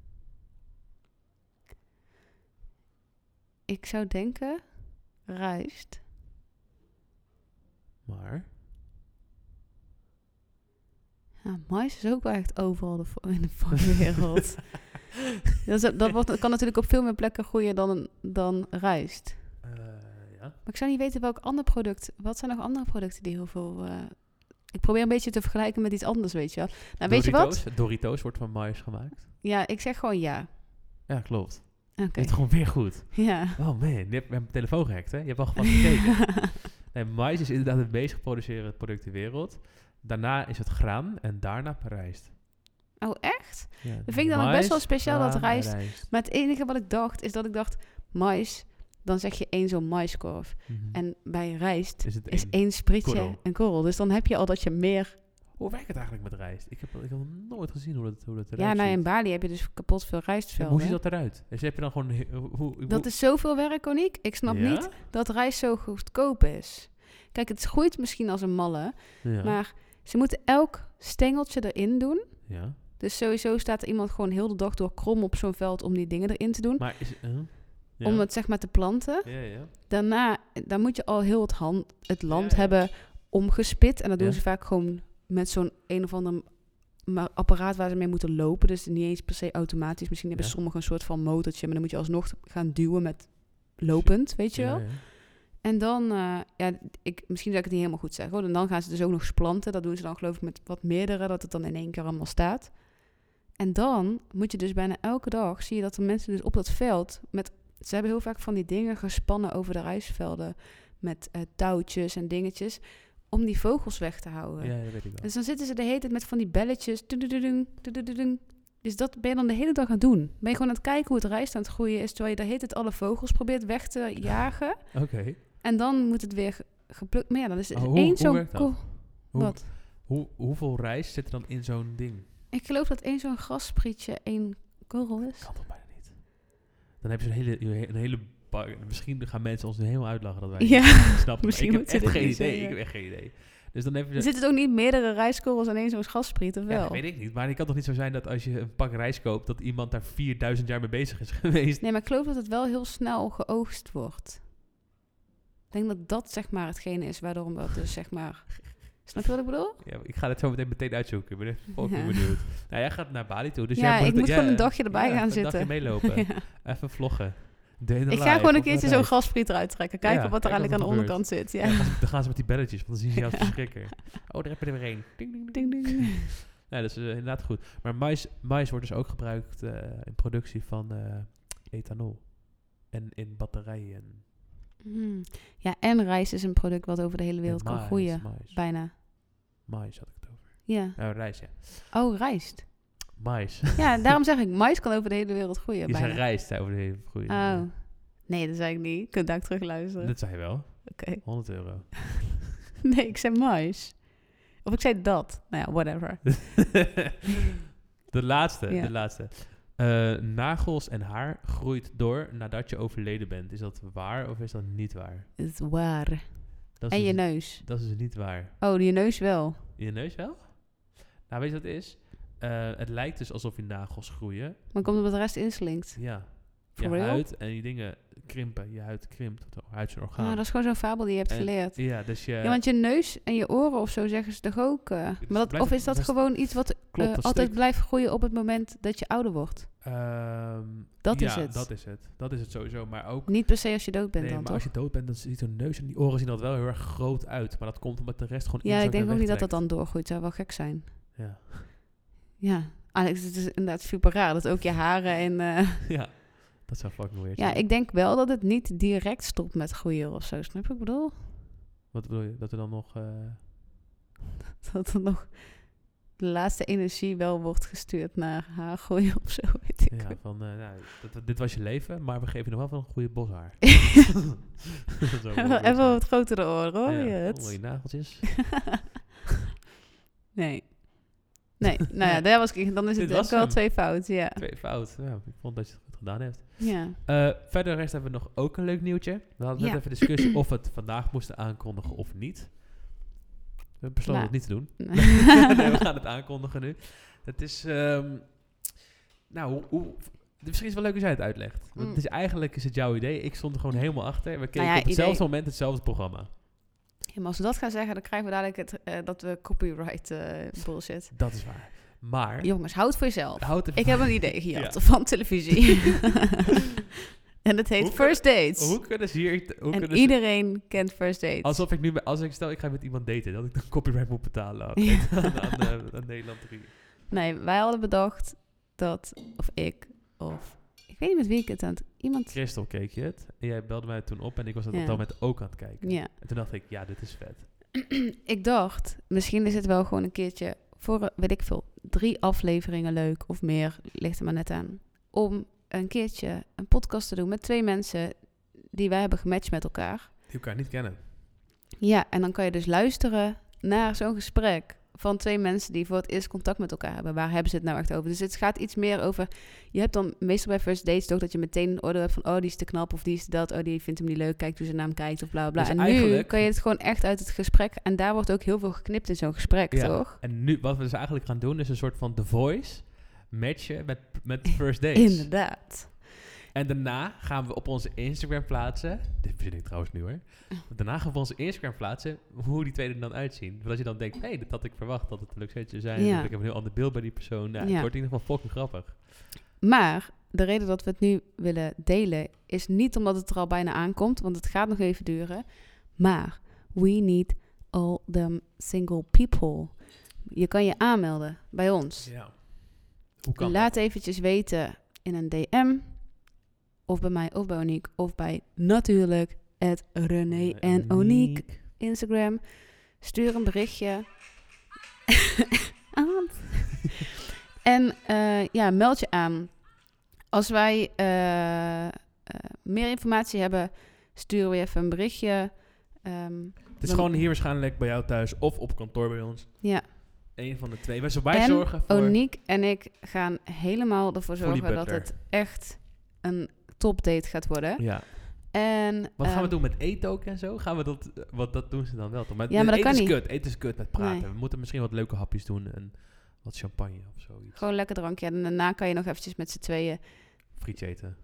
Ik zou denken... Rijst. Maar... Ja, mais is ook wel echt overal de, in de wereld. dat, is- dat wordt, kan natuurlijk op veel meer plekken groeien dan, dan rijst. eh, ja. Maar ik zou niet weten welk ander product... Wat zijn nog andere producten die heel veel... eh, ik probeer een beetje te vergelijken met iets anders, weet je wel. Nou, weet je wat? Doritos. Wordt van mais gemaakt. Ja, ik zeg gewoon ja. Ja, klopt. Hebt het gewoon weer goed. Ja. Oh man, je hebt mijn telefoon gehackt, hè? Je hebt al gewoon gekeken. nee, mais is inderdaad het meest geproduceerde product ter wereld. Daarna is het graan en daarna rijst. oh, echt? Ja, Dat vind ik dan ook mais, best wel speciaal, dat graan rijst. Maar het enige wat ik dacht, is dat ik dacht... Mais, dan zeg je één zo'n maiskorf. Mhm. En bij rijst is één. korrel. een korrel. Dus dan heb je al dat je meer... Hoe werkt het eigenlijk met rijst? Ik heb, ik heb nog nooit gezien hoe dat, hoe dat eruit Ja, nou ziet. in Bali heb je dus kapot veel rijstvelden. hoe ziet dat eruit? Dus heb je dan gewoon... Hoe, hoe, Dat is zoveel werk, Oniek. Ik snap Ja? niet dat rijst zo goedkoop is. Kijk, het groeit misschien als een malle, Ja. maar ze moeten elk stengeltje erin doen. ja. Dus sowieso staat er iemand gewoon heel de dag door krom op zo'n veld om die dingen erin te doen. Maar is... uh, ja. Om het zeg maar te planten. Ja, ja. Daarna, dan moet je al heel het, hand, het land hebben omgespit. En dat doen ze vaak gewoon met zo'n een of ander apparaat waar ze mee moeten lopen. Dus niet eens per se automatisch. Misschien hebben Ja. sommigen een soort van motortje. Maar dan moet je alsnog gaan duwen met lopend, weet je wel. Ja, ja. En dan, eh, ja, ik, misschien zou ik het niet helemaal goed zeggen. hoor. En dan gaan ze dus ook nog splanten. Dat doen ze dan geloof ik met wat meerdere, dat het dan in één keer allemaal staat. En dan moet je dus bijna elke dag, zie je dat er mensen dus op dat veld met ze hebben heel vaak van die dingen gespannen over de rijstvelden met eh, touwtjes en dingetjes om die vogels weg te houden. Ja, dat weet ik wel. Dus dan zitten ze de hele tijd met van die belletjes. Dus dat ben je dan de hele dag aan het doen. Ben je gewoon aan het kijken hoe het rijst aan het groeien is, terwijl je de hele tijd alle vogels probeert weg te jagen. Oké. En dan moet het weer geplukt. Maar ja, dan is Oh, één zo'n... Hoe- Wat? Hoe, hoeveel rijst zit er dan in zo'n ding? Ik geloof dat één zo'n grassprietje één korrel is. Kan toch bijna niet. Dan heb je zo'n hele, een hele Misschien gaan mensen ons nu helemaal uitlachen dat wij Ja, niet snappen. misschien ik heb echt geen idee. zeggen. Ik heb echt geen idee. Dus dan heb je... Er zitten ook niet meerdere rijstkorrels in één zo'n graspriet, of ja, wel? dat weet ik niet. Maar het kan toch niet zo zijn dat als je een pak rijst koopt... dat iemand daar 4000 jaar mee bezig is geweest? Nee, maar ik geloof dat het wel heel snel geoogst wordt. Ik denk dat dat zeg maar hetgene is waardoor dat dus zeg maar... Snap je wat ik bedoel? Ja, ik ga het zo meteen meteen uitzoeken. Ik ben Ja. benieuwd. Nou, jij gaat naar Bali toe. Dus Ja, jij ik het- moet gewoon een dagje erbij ja, gaan Een zitten. dagje meelopen. Ja. Even vloggen. Ik ga gewoon een keertje zo'n graspriet eruit trekken. Kijken Ja, wat er kijk eigenlijk aan de er onderkant zit. Ja, Ja. dan gaan ze- met die belletjes, want dan zien ze jou als verschrikker. Oh, daar heb je er weer één. Ding, ding, ding. Ding, ding. Ja, dat is eh, inderdaad goed. Maar mais, mais wordt dus ook gebruikt eh, in productie van eh, ethanol. En in batterijen. Hmm. Ja, en rijst is een product wat over de hele wereld En kan mais, groeien. Mais. Bijna. mais had ik het over. Ja. Nou, rijst, ja. Oh, rijst. Mais. Ja, daarom zeg ik, mais kan over de hele wereld groeien. Je zei bijna. rijst over de hele goede. Oh. Nee, dat zei ik niet. Je kunt daar terug luisteren. Dat zei je wel. Oké. 100 euro. Nee, ik zei mais. Of ik zei dat. Nou ja, whatever. de laatste, Ja. de laatste. Eh, nagels en haar groeit door nadat je overleden bent. Is dat waar of is dat niet waar? Het is waar. Dat is En je dus- neus. Dat is dus niet waar. Oh, je neus wel. Je neus wel? Nou, weet je wat het is? Eh, het lijkt dus alsof je nagels groeien. Maar komt omdat de rest inslinkt. Ja. For je real? huid en die dingen krimpen. Je huid krimpt. Het huid is een orgaan. Ah, dat is gewoon zo'n fabel die je hebt En- geleerd. Ja, dus je... Ja, want je neus en je oren of zo zeggen ze toch ook. eh, maar dat, of is dat gewoon iets wat Klopt, eh, altijd blijft groeien op het moment dat je ouder wordt? Ehm, Dat ja, is het. dat is het. Dat is het sowieso. Maar ook... Niet per se als je dood bent nee, dan, maar toch? als je dood bent, dan ziet zo'n neus en die oren zien dat wel heel erg groot uit. Maar dat komt omdat de rest gewoon Ja, ik denk en ook niet dat dat dan doorgroeit. Zou wel gek zijn. Ja. Ja. Alex, het is inderdaad super raar dat ook je haren en... eh, ja, dat zou fucking weird ja, ik denk wel dat het niet direct stopt met groeien of zo. Snap je ik bedoel? Wat bedoel je? Dat er dan nog... eh, Dat er nog de laatste energie wel wordt gestuurd naar haar groeien of zo, weet ik. ja, van... eh, nou, dat, dit was je leven, maar we geven je nog wel van een goede boshaar. Even, wat groter de oren, hoor Ja, je het? je nageltjes. Nee. Nou ja, daar was ik, dan is het ook wel twee fouten, ja. Twee fout. Ja, ik vond dat je het goed gedaan hebt. ja. Eh, verder rest hebben we nog ook een leuk nieuwtje. We hadden net Ja. even discussie of we het vandaag moesten aankondigen of niet. We besloten Nou. het niet te doen. nee, we gaan het aankondigen nu. Het is, ehm, nou, hoe, hoe, misschien is het wel leuk als jij het uitlegt. Want Mm. het is eigenlijk is het jouw idee. Ik stond er gewoon helemaal achter. We keken ja, op hetzelfde idee. moment hetzelfde programma. Maar als we dat gaan zeggen, dan krijgen we dadelijk het, eh, dat we copyright eh, bullshit. Dat is waar. Maar, Jongens, houd voor jezelf. houd Ik heb een idee gehad Ja. van televisie. en het heet Hoe First Dates. Hoe kunnen ze hier... Hoe en ze- iedereen kent First Dates. Alsof ik nu, als ik stel ik ga met iemand daten, dat ik dan copyright moet betalen aan, Ja. aan, aan, eh, aan Nederland 3. Nee, wij hadden bedacht dat, of ik, of weet niet met wie ik het aan het... Iemand... Christel keek je het. En jij belde mij toen op en ik was het Ja. op dat moment ook aan het kijken. Ja. En toen dacht ik, ja, dit is vet. ik dacht, misschien is het wel gewoon een keertje voor, weet ik veel, drie afleveringen leuk of meer, ligt er maar net aan, om een keertje een podcast te doen met twee mensen die wij hebben gematcht met elkaar. Die elkaar niet kennen. Ja, en dan kan je dus luisteren naar zo'n gesprek van twee mensen die voor het eerst contact met elkaar hebben. Waar hebben ze het nou echt over? Dus het gaat iets meer over... Je hebt dan meestal bij first dates toch dat je meteen een oordeel hebt van... oh, die is te knap of die is dat. Oh, die vindt hem niet leuk. Kijk hoe naar hem kijkt of bla bla. Dus en nu kan je het gewoon echt uit het gesprek... en daar wordt ook heel veel geknipt in zo'n gesprek, Ja. toch? En nu, wat we dus eigenlijk gaan doen, is een soort van The Voice matchen met, met First Dates. Inderdaad. En daarna gaan we op onze Instagram plaatsen. Dit verzin ik trouwens nu hoor. Daarna gaan we op onze Instagram plaatsen hoe die twee er dan uitzien. Zodat je dan denkt, hé, hey, dat had ik verwacht dat het een leuk setje zijn. Ja. Ik heb een heel ander beeld bij die persoon. Nou, Ja. Het wordt in ieder geval fucking grappig. Maar de reden dat we het nu willen delen... is niet omdat het er al bijna aankomt... want het gaat nog even duren. Maar we need all them single people. Je kan je aanmelden bij ons. Ja. Hoe kan Laat eventjes weten in een DM of bij mij, of bij Oniek, of bij natuurlijk het René en Oniek Instagram. Stuur een berichtje. aan. en eh, ja, meld je aan. Als wij eh, eh, meer informatie hebben, sturen we even een berichtje. Ehm, Het is gewoon hier waarschijnlijk bij jou thuis of op kantoor bij ons. ja, Eén van de twee. Wij, wij En zorgen voor... Oniek en ik gaan helemaal ervoor zorgen dat het echt een topdate gaat worden. Ja. En, Wat gaan we ehm, doen met eten ook en zo? Gaan we dat, want dat doen ze dan wel toch? Maar, Ja, maar dat kan is niet. kut. Eten is kut met praten. Nee. We moeten misschien wat leuke hapjes doen en wat champagne of zoiets. Gewoon lekker drankje. En daarna kan je nog eventjes met z'n tweeën. Frietje eten.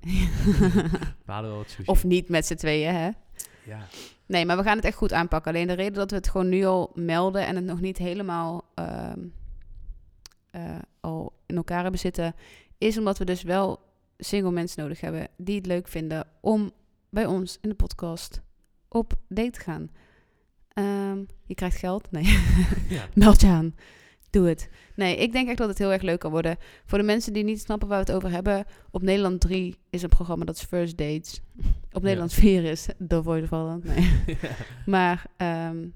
We halen wel wat sushi. of niet met z'n tweeën, hè? Ja. Nee, maar we gaan het echt goed aanpakken. Alleen de reden dat we het gewoon nu al melden en het nog niet helemaal ehm, eh, al in elkaar hebben zitten, is omdat we dus wel single mensen nodig hebben die het leuk vinden om bij ons in de podcast op date te gaan. Ehm, je krijgt geld? Nee. ja. Meld je aan. Doe het. Nee, ik denk echt dat het heel erg leuk kan worden. Voor de mensen die niet snappen waar we het over hebben. Op Nederland 3 is een programma dat is First Dates. Op Nederland 4 is The Voice of. Nee. Maar ehm,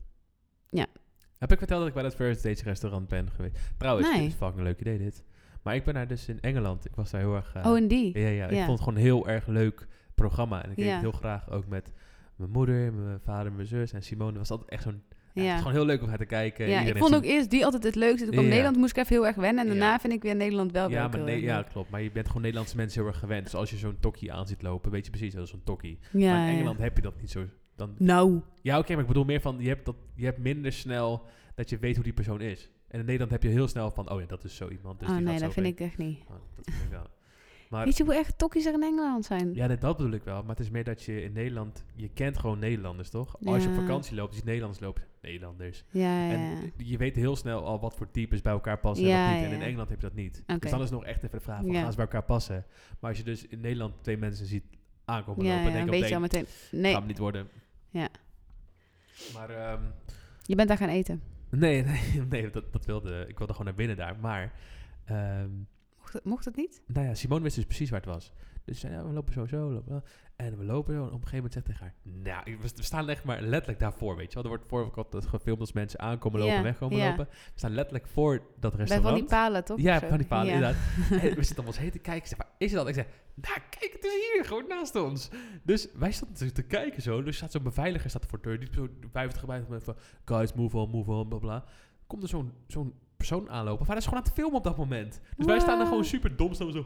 Heb ik verteld dat ik bij dat First Dates restaurant ben geweest? Trouwens, Nee. dit is fucking leuk idee dit. Maar ik ben daar dus in Engeland. Ik was daar heel erg... eh, oh, en die. Ja, ja, ik vond het gewoon een heel erg leuk programma. En ik keek het heel graag ook met mijn moeder, mijn vader, mijn zus en Simone. was altijd echt zo'n... Ja, Het is gewoon heel leuk om naar te kijken. ja ik vond ook eerst die altijd het leukste. Toen kwam Ja. Nederland moest ik even heel erg wennen. En Ja. daarna vind ik weer Nederland wel Ja, maar nee, ja, klopt. Maar je bent gewoon Nederlandse mensen heel erg gewend. Dus als je zo'n tokkie aan ziet lopen, weet je precies, dat is zo'n tokkie. Ja, maar in. Engeland heb je dat niet zo. Dan, Nou, ja, oké, maar ik bedoel meer van, je hebt, dat, je hebt minder snel dat je weet hoe die persoon is. En in Nederland heb je heel snel van, oh ja, dat is zo iemand. Dus oh die nee, gaat dat zo vind mee. ik echt niet. Oh, dat vind ik wel. Maar Weet je hoe echt tokkies er in Engeland zijn? Ja, nee, dat bedoel ik wel. Maar het is meer dat je in Nederland... Je kent gewoon Nederlanders, toch? Als je op vakantie loopt, je ziet Nederlanders lopen. Nederlanders. Ja, ja. En je weet heel snel al wat voor types bij elkaar passen en wat niet. ja, En in. Engeland heb je dat niet. Oké. Dus dan is nog echt even de vraag van, gaan ze bij elkaar passen? Maar als je dus in Nederland twee mensen ziet aankomen lopen... ja, denk je weet je al meteen, meteen. Nee, gaat hem niet worden. Ja. Maar... ehm, je bent daar gaan eten. Nee, nee, nee dat, dat wilde... Ik wilde gewoon naar binnen daar. Maar... ehm, Mocht het, mocht het niet? Nou ja, Simone wist dus precies waar het was. Dus ze zei, ja, we lopen zo, zo, lopen. En we lopen zo. En op een gegeven moment zegt tegen haar, nou, we staan echt maar letterlijk daarvoor, weet je wel. Er wordt voor altijd gefilmd als mensen aankomen lopen, Ja, wegkomen ja. lopen. We staan letterlijk voor dat Bij restaurant. van die palen, toch? Ja, van die palen, inderdaad. En we zitten om ons heen te kijken. Ik zeg, waar is dat? Ik zeg, nou, kijk, het is hier, gewoon naast ons. Dus wij stonden te, te kijken zo. Dus staat zo'n beveiliger staat voor de deur. Die zo buiten gebruikt met van, guys, move on, move on, bla bla. Komt er zo'n zo'n persoon aanlopen. Vader is gewoon aan het filmen op dat moment. Dus wij staan er gewoon super dom staan zo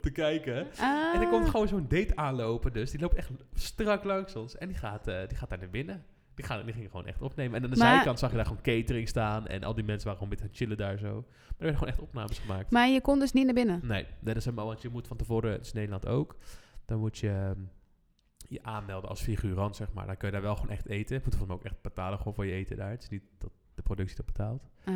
te kijken. Ah. En er komt gewoon zo'n date aanlopen. Dus die loopt echt strak langs ons. En die gaat, eh, die gaat daar naar binnen. Die, gaan, die ging gewoon echt opnemen. En aan de Maar- zijkant zag je daar gewoon catering staan. En al die mensen waren gewoon een beetje aan het chillen daar zo. Maar er werden gewoon echt opnames gemaakt. Maar je kon dus niet naar binnen. Nee, dat is helemaal, want je moet van tevoren, het is Nederland ook, dan moet je ehm, je aanmelden als figurant, zeg maar. Dan kun je daar wel gewoon echt eten. Je moet van ook echt betalen gewoon voor je eten daar. Het is niet dat de productie dat betaalt. Ah.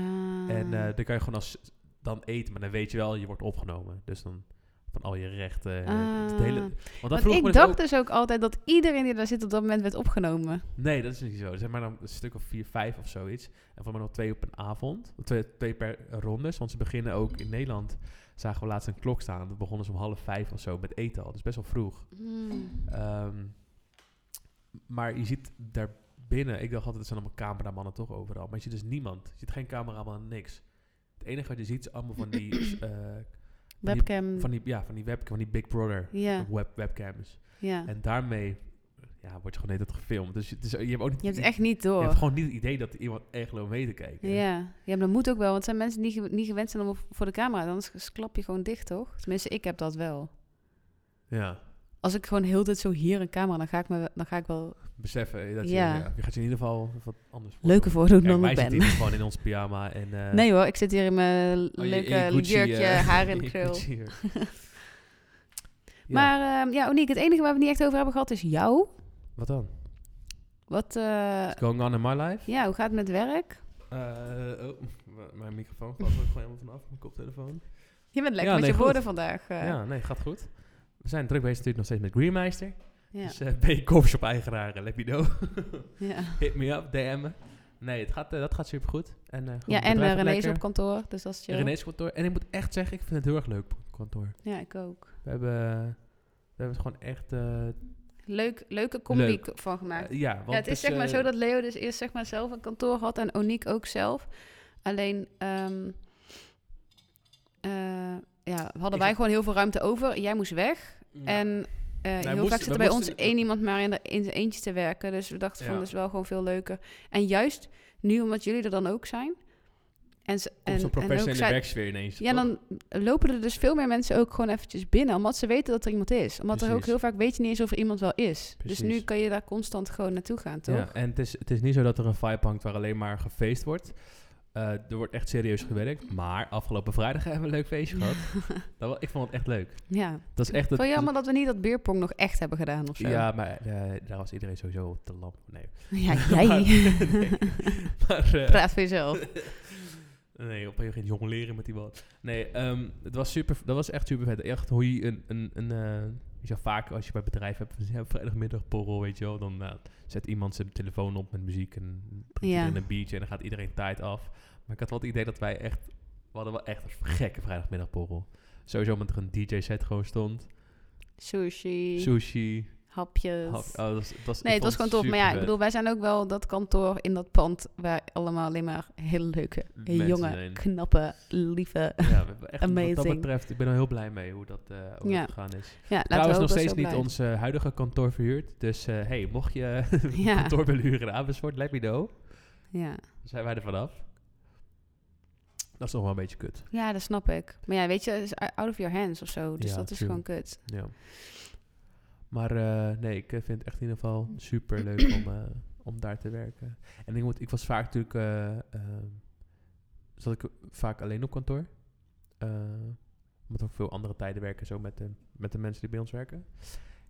En eh, dan kan je gewoon als, dan eten, maar dan weet je wel, je wordt opgenomen. Dus dan van al je rechten. het hele, Ah. want dat Want vroeg ik me dacht dus ook, dus ook altijd dat iedereen die daar zit op dat moment werd opgenomen. Nee, dat is niet zo. Zijn maar dan een stuk of vier, vijf of zoiets. En voor mij nog twee op een avond. Twee, twee per rondes. Want ze beginnen ook in Nederland. Zagen we laatst een klok staan. Dat begonnen ze om half vijf of zo met eten al. Dus best wel vroeg. Hmm. Ehm, maar je ziet daar binnen, ik dacht altijd, het zijn allemaal cameramannen toch overal. Maar je ziet dus niemand. Je ziet geen cameraman, niks. Het enige wat je ziet is allemaal van die, eh, Webcam. van die, ja, van die webcam, van die Big Brother ja, web, webcams. En daarmee, ja, word je gewoon net gefilmd. Dus, het is, je hebt ook niet, Je hebt echt niet je door. hebt gewoon niet het idee dat iemand echt loopt mee te kijken. Ja. ja, maar dat moet ook wel. Want het zijn mensen die niet gewend zijn om voor de camera. Anders klap je gewoon dicht, toch? Tenminste, ik heb dat wel. Ja. Als ik gewoon heel dit zo hier een camera, dan ga ik, me, dan ga ik wel Beseffen dat je, Ja. ja, je gaat je in ieder geval wat anders leuker voordoen. Kijk, dan wij ik ben. zitten hier gewoon in ons pyjama en... eh, Nee hoor, ik zit hier in mijn oh, in leuke Gucci, jurkje, eh, haar in de krul. Ja, Maar ehm, ja, Oniek, het enige waar we het niet echt over hebben gehad is jou. Wat dan? Wat, eh, What's going on in my life? ja, hoe gaat het met werk? Eh, oh, mijn microfoon valt er ook gewoon helemaal vanaf, mijn koptelefoon. Je bent lekker Ja, met nee, je woorden vandaag. eh. Ja, nee, gaat goed. We zijn druk bezig natuurlijk nog steeds met Greenmeister. ja. Dus eh, ben je coffeeshop-eigenaar, let me know. ja. Hit me up, DM me. Nee, het gaat, eh, dat gaat supergoed. En, gewoon ja, het en uh, gaat René is lekker. op kantoor, dus dat is chill. René's kantoor. En ik moet echt zeggen, ik vind het heel erg leuk, kantoor. Ja, ik ook. We hebben... We hebben er gewoon echt... Leuk, leuke combi Leuk. van gemaakt. ja, want ja, het is zeg maar zo dat Leo dus eerst zeg maar zelf een kantoor had en Oniek ook zelf. Alleen, ehm, eh, ja, hadden wij gewoon heel veel ruimte over. Jij moest weg. Ja. En eh, heel vaak zit er bij ons één iemand maar in, de, in zijn eentje te werken. Dus we dachten van, dat is wel gewoon veel leuker. En juist nu, omdat jullie er dan ook zijn. En, ze- en, zo'n professionele werksfeer ineens. ja, toch? dan lopen er dus veel meer mensen ook gewoon eventjes binnen. Omdat ze weten dat er iemand is. Omdat er ook heel vaak weet je niet eens of er iemand wel is. Dus nu kan je daar constant gewoon naartoe gaan, toch? Ja, en het is, het is niet zo dat er een vibe hangt waar alleen maar gefeest wordt. Eh, er wordt echt serieus gewerkt. Maar afgelopen vrijdag hebben we een leuk feestje gehad. Dat, ik vond het echt leuk. Ja. Dat is echt het, Wel jammer dat we niet dat beerpong nog echt hebben gedaan of zo. Ja, maar eh, daar was iedereen sowieso te lam. Nee. Ja, Maar- jij. nee. Maar, eh, Praat voor jezelf. nee, op een gegeven moment leren met die bal. Nee, ehm, het was super, dat was echt super vet. Echt hoe je een, een, een weet je wel, vaak als je bij bedrijf hebt, hebt vrijdagmiddag porrol, weet je wel, dan eh, zet iemand zijn telefoon op met muziek en Ja. een biertje en dan gaat iedereen tijd af. Maar ik had wel het idee dat wij echt, we hadden wel echt een gekke vrijdagmiddagporrol. Sowieso omdat er een DJ-set gewoon stond. Sushi, Sushi. Hapjes. hap- oh, dat dat nee, het was gewoon tof. Maar ja, ik bedoel, wij zijn ook wel dat kantoor in dat pand... waar allemaal alleen maar hele leuke, Mensen jonge, zijn. knappe, lieve... Ja, we hebben echt, wat dat Amazing. betreft, ik ben er heel blij mee hoe dat, eh hoe Ja. gegaan is. Ja, Trouwens we nog steeds niet ons eh, huidige kantoor verhuurd. Dus eh, hey, mocht je een Ja. kantoor willen huren in Amersfoort, let me know. Ja. Dan zijn wij er vanaf. Dat is toch wel een beetje kut. ja, dat snap ik. Maar ja, weet je, is out of your hands of zo. Dus Ja, dat is true. gewoon kut. Ja. Maar eh, nee, ik eh, vind het echt in ieder geval super leuk om, eh, om daar te werken. En ik, moet, ik was vaak natuurlijk, eh, ehm, zat ik vaak alleen op kantoor. Omdat ook veel andere tijden werken zo met de, met de mensen die bij ons werken.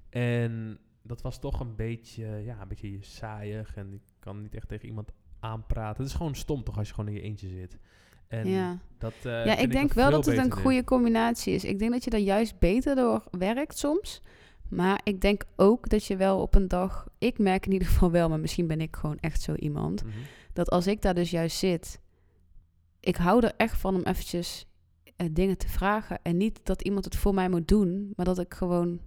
En dat was toch een beetje, ja, een beetje saaiig. En ik kan niet echt tegen iemand aanpraten. Het is gewoon stom toch als je gewoon in je eentje zit. En ja. dat, ja, ik denk wel dat het een goede combinatie is. Ik denk dat je daar juist beter door werkt soms. Maar ik denk ook dat je wel op een dag... Ik merk in ieder geval wel, maar misschien ben ik gewoon echt zo iemand... Mhm. dat als ik daar dus juist zit... Ik hou er echt van om eventjes eh, dingen te vragen. En niet dat iemand het voor mij moet doen, maar dat ik gewoon...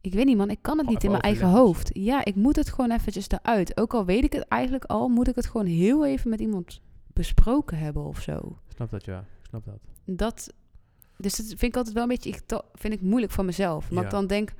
Ik weet niet, man. Ik kan het niet in mijn eigen hoofd. Ja, ik moet het gewoon eventjes eruit. Ook al weet ik het eigenlijk al, moet ik het gewoon heel even met iemand besproken hebben of zo. Snap dat, ja. Snap dat. Dat, dus dat vind ik altijd wel een beetje, vind ik moeilijk van mezelf. Maar Ja. ik dan denk,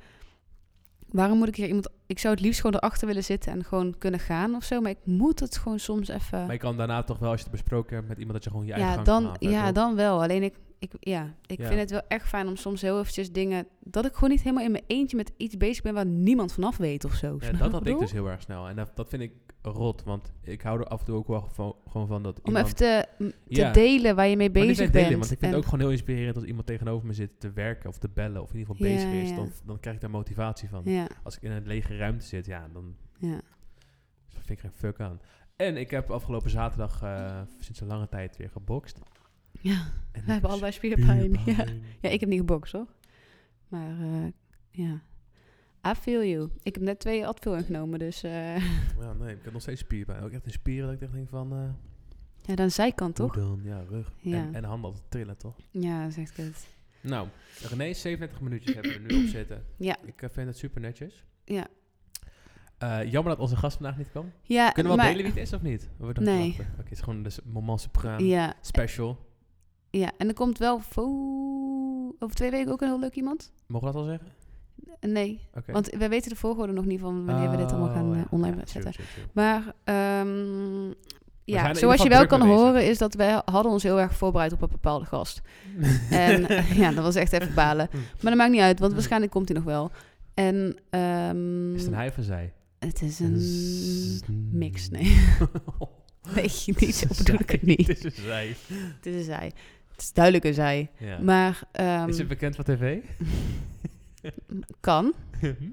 waarom moet ik hier iemand, ik zou het liefst gewoon erachter willen zitten en gewoon kunnen gaan of zo. Maar ik moet het gewoon soms even, Maar je kan daarna toch wel, als je het besproken hebt met iemand, dat je gewoon je eigen ja, gang dan, ja, dan wel. Alleen ik, ik, ja, ik Ja. vind het wel echt fijn om soms heel eventjes dingen, dat ik gewoon niet helemaal in mijn eentje met iets bezig ben waar niemand vanaf weet of zo. Ja, dat had ik dus heel erg snel. En dat, dat vind ik rot, want ik hou er af en toe ook wel van, gewoon van dat Om iemand... even te, te Ja. delen waar je mee bezig per delen, bent. want ik vind het ook gewoon heel inspirerend als iemand tegenover me zit te werken of te bellen of in ieder geval Ja, bezig is. ja. Dan, dan krijg ik daar motivatie van. Ja, Als ik in een lege ruimte zit, ja, dan ja. vind ik geen fuck aan. En ik heb afgelopen zaterdag eh, sinds een lange tijd weer gebokst. ja, En we hebben heb allebei spierpijn. Ja. spierpijn. ja, ik heb niet gebokst hoor. Maar eh, ja, I feel you. Ik heb net twee Advil ingenomen, dus eh, Ja, nee, ik heb nog steeds spierpijn. Ook echt in spieren dat ik echt denk van... eh ja, dan zijkant hoe toch? dan? Ja, rug. Ja. En, en handen altijd trillen, toch? Ja, dat is echt kut. Nou, René, 37 minuutjes hebben we er nu op zitten. Ja. Ik eh, vind het super netjes. Ja. Eh, jammer dat onze gast vandaag niet kwam. Ja, Kunnen we wel maar, delen wie het is of niet? We Nee. Oké, het is gewoon de s- moment supreme Ja, special. ja, en er komt wel over twee weken ook een heel leuk iemand. Mogen we dat al zeggen? Eh, Nee, want we weten de volgorde nog niet van wanneer we dit allemaal gaan Oh, eh, ja. online Ja, zetten. Maar ehm, zijn ja, zoals je wel kan horen is dat wij hadden ons heel erg voorbereid op een bepaalde gast. En eh, ja, dat was echt even balen. Maar dat maakt niet uit, want waarschijnlijk komt hij nog wel. En ehm, Is het een hij of een zij? het is een mix, nee. Nee, niet zo bedoel ik het niet. Het is een zij. Het is een zij. Het is duidelijk een zij. Ja. Maar ehm, is het bekend van tv? kan.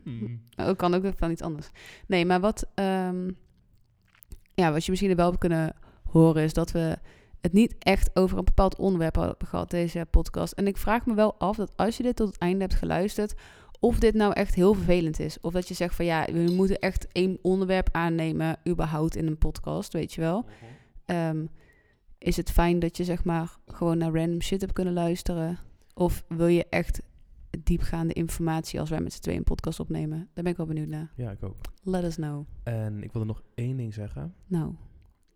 Hmm. Ook kan ook van iets anders. Nee, maar wat, ehm, ja, wat je misschien er wel hebt kunnen horen is dat we het niet echt over een bepaald onderwerp hebben gehad, deze podcast. En ik vraag me wel af dat als je dit tot het einde hebt geluisterd, of dit nou echt heel vervelend is. Of dat je zegt van ja, we moeten echt één onderwerp aannemen, überhaupt in een podcast, weet je wel. Ehm, is het fijn dat je zeg maar gewoon naar random shit hebt kunnen luisteren? Of wil je echt diepgaande informatie als wij met z'n tweeën een podcast opnemen. Daar ben ik wel benieuwd naar. Ja, ik ook. Let us know. En ik wilde nog één ding zeggen. Nou,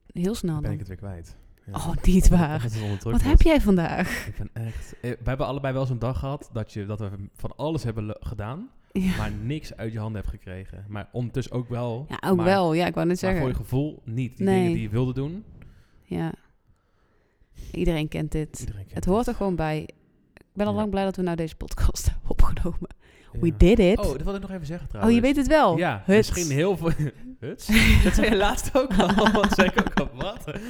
heel snel Dan ben ik het weer kwijt. Ja. Oh, niet waar. Wat heb jij vandaag? Ik ben echt... eh, We hebben allebei wel zo'n dag gehad dat, je, dat we van alles hebben gedaan, Ja, maar niks uit je handen hebt gekregen. Maar ondertussen ook wel. ja ook maar, wel. Ja, ik wou net Maar voor je zeggen. gevoel niet. Die Nee. dingen die je wilde doen. Ja. Iedereen kent dit. Iedereen kent Het hoort er gewoon bij. Ik ben al Ja. lang blij dat we nou deze podcast hebben opgenomen. We Ja. did it. Oh, dat wilde ik nog even zeggen Oh, trouwens. je weet het wel. Ja, Huts. misschien heel veel... Huts? Dat zei je laatst ook al. Dat zei ik ook al. Wat? Maar,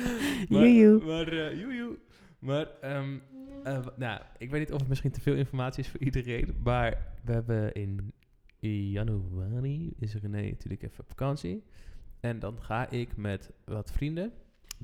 Joejoe. Maar, eh joejoe. Maar, ehm, eh, w- nou, ik weet niet of het misschien te veel informatie is voor iedereen. Maar we hebben in januari, is René natuurlijk even op vakantie. En dan ga ik met wat vrienden,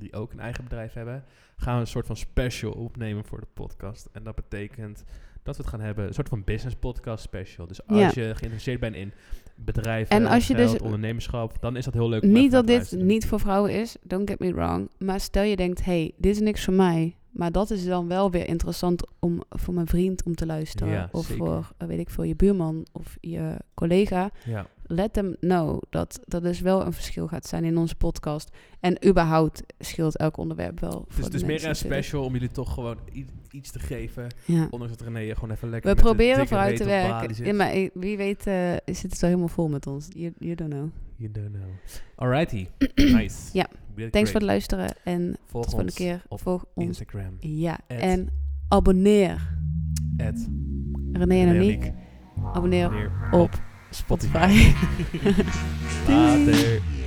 die ook een eigen bedrijf hebben, gaan we een soort van special opnemen voor de podcast. En dat betekent dat we het gaan hebben, een soort van business podcast special. Dus als Ja. je geïnteresseerd bent in bedrijven, En als je geld, dus- ondernemerschap, dan is dat heel leuk. Niet dat dit luisteren. niet voor vrouwen is, don't get me wrong. Maar stel je denkt, hey, dit is niks voor mij. Maar dat is dan wel weer interessant om voor mijn vriend om te luisteren. Ja, of zeker. voor, weet ik veel, je buurman of je collega. Ja, Let them know dat dat dus wel een verschil gaat zijn in onze podcast. En überhaupt scheelt elk onderwerp wel. dus het is meer een special om jullie toch gewoon iets te geven. Ja. Ondanks dat René gewoon even lekker We proberen vooruit te werken. Ja, maar wie weet eh, zit het wel helemaal vol met ons. You, you don't know. You don't know. Alrighty. nice. Ja, Thanks voor het luisteren en Volg tot de volgende keer. op Volg ons. Instagram. Ja, en abonneer. At René en Aniek. Abonneer op Spotify. Later.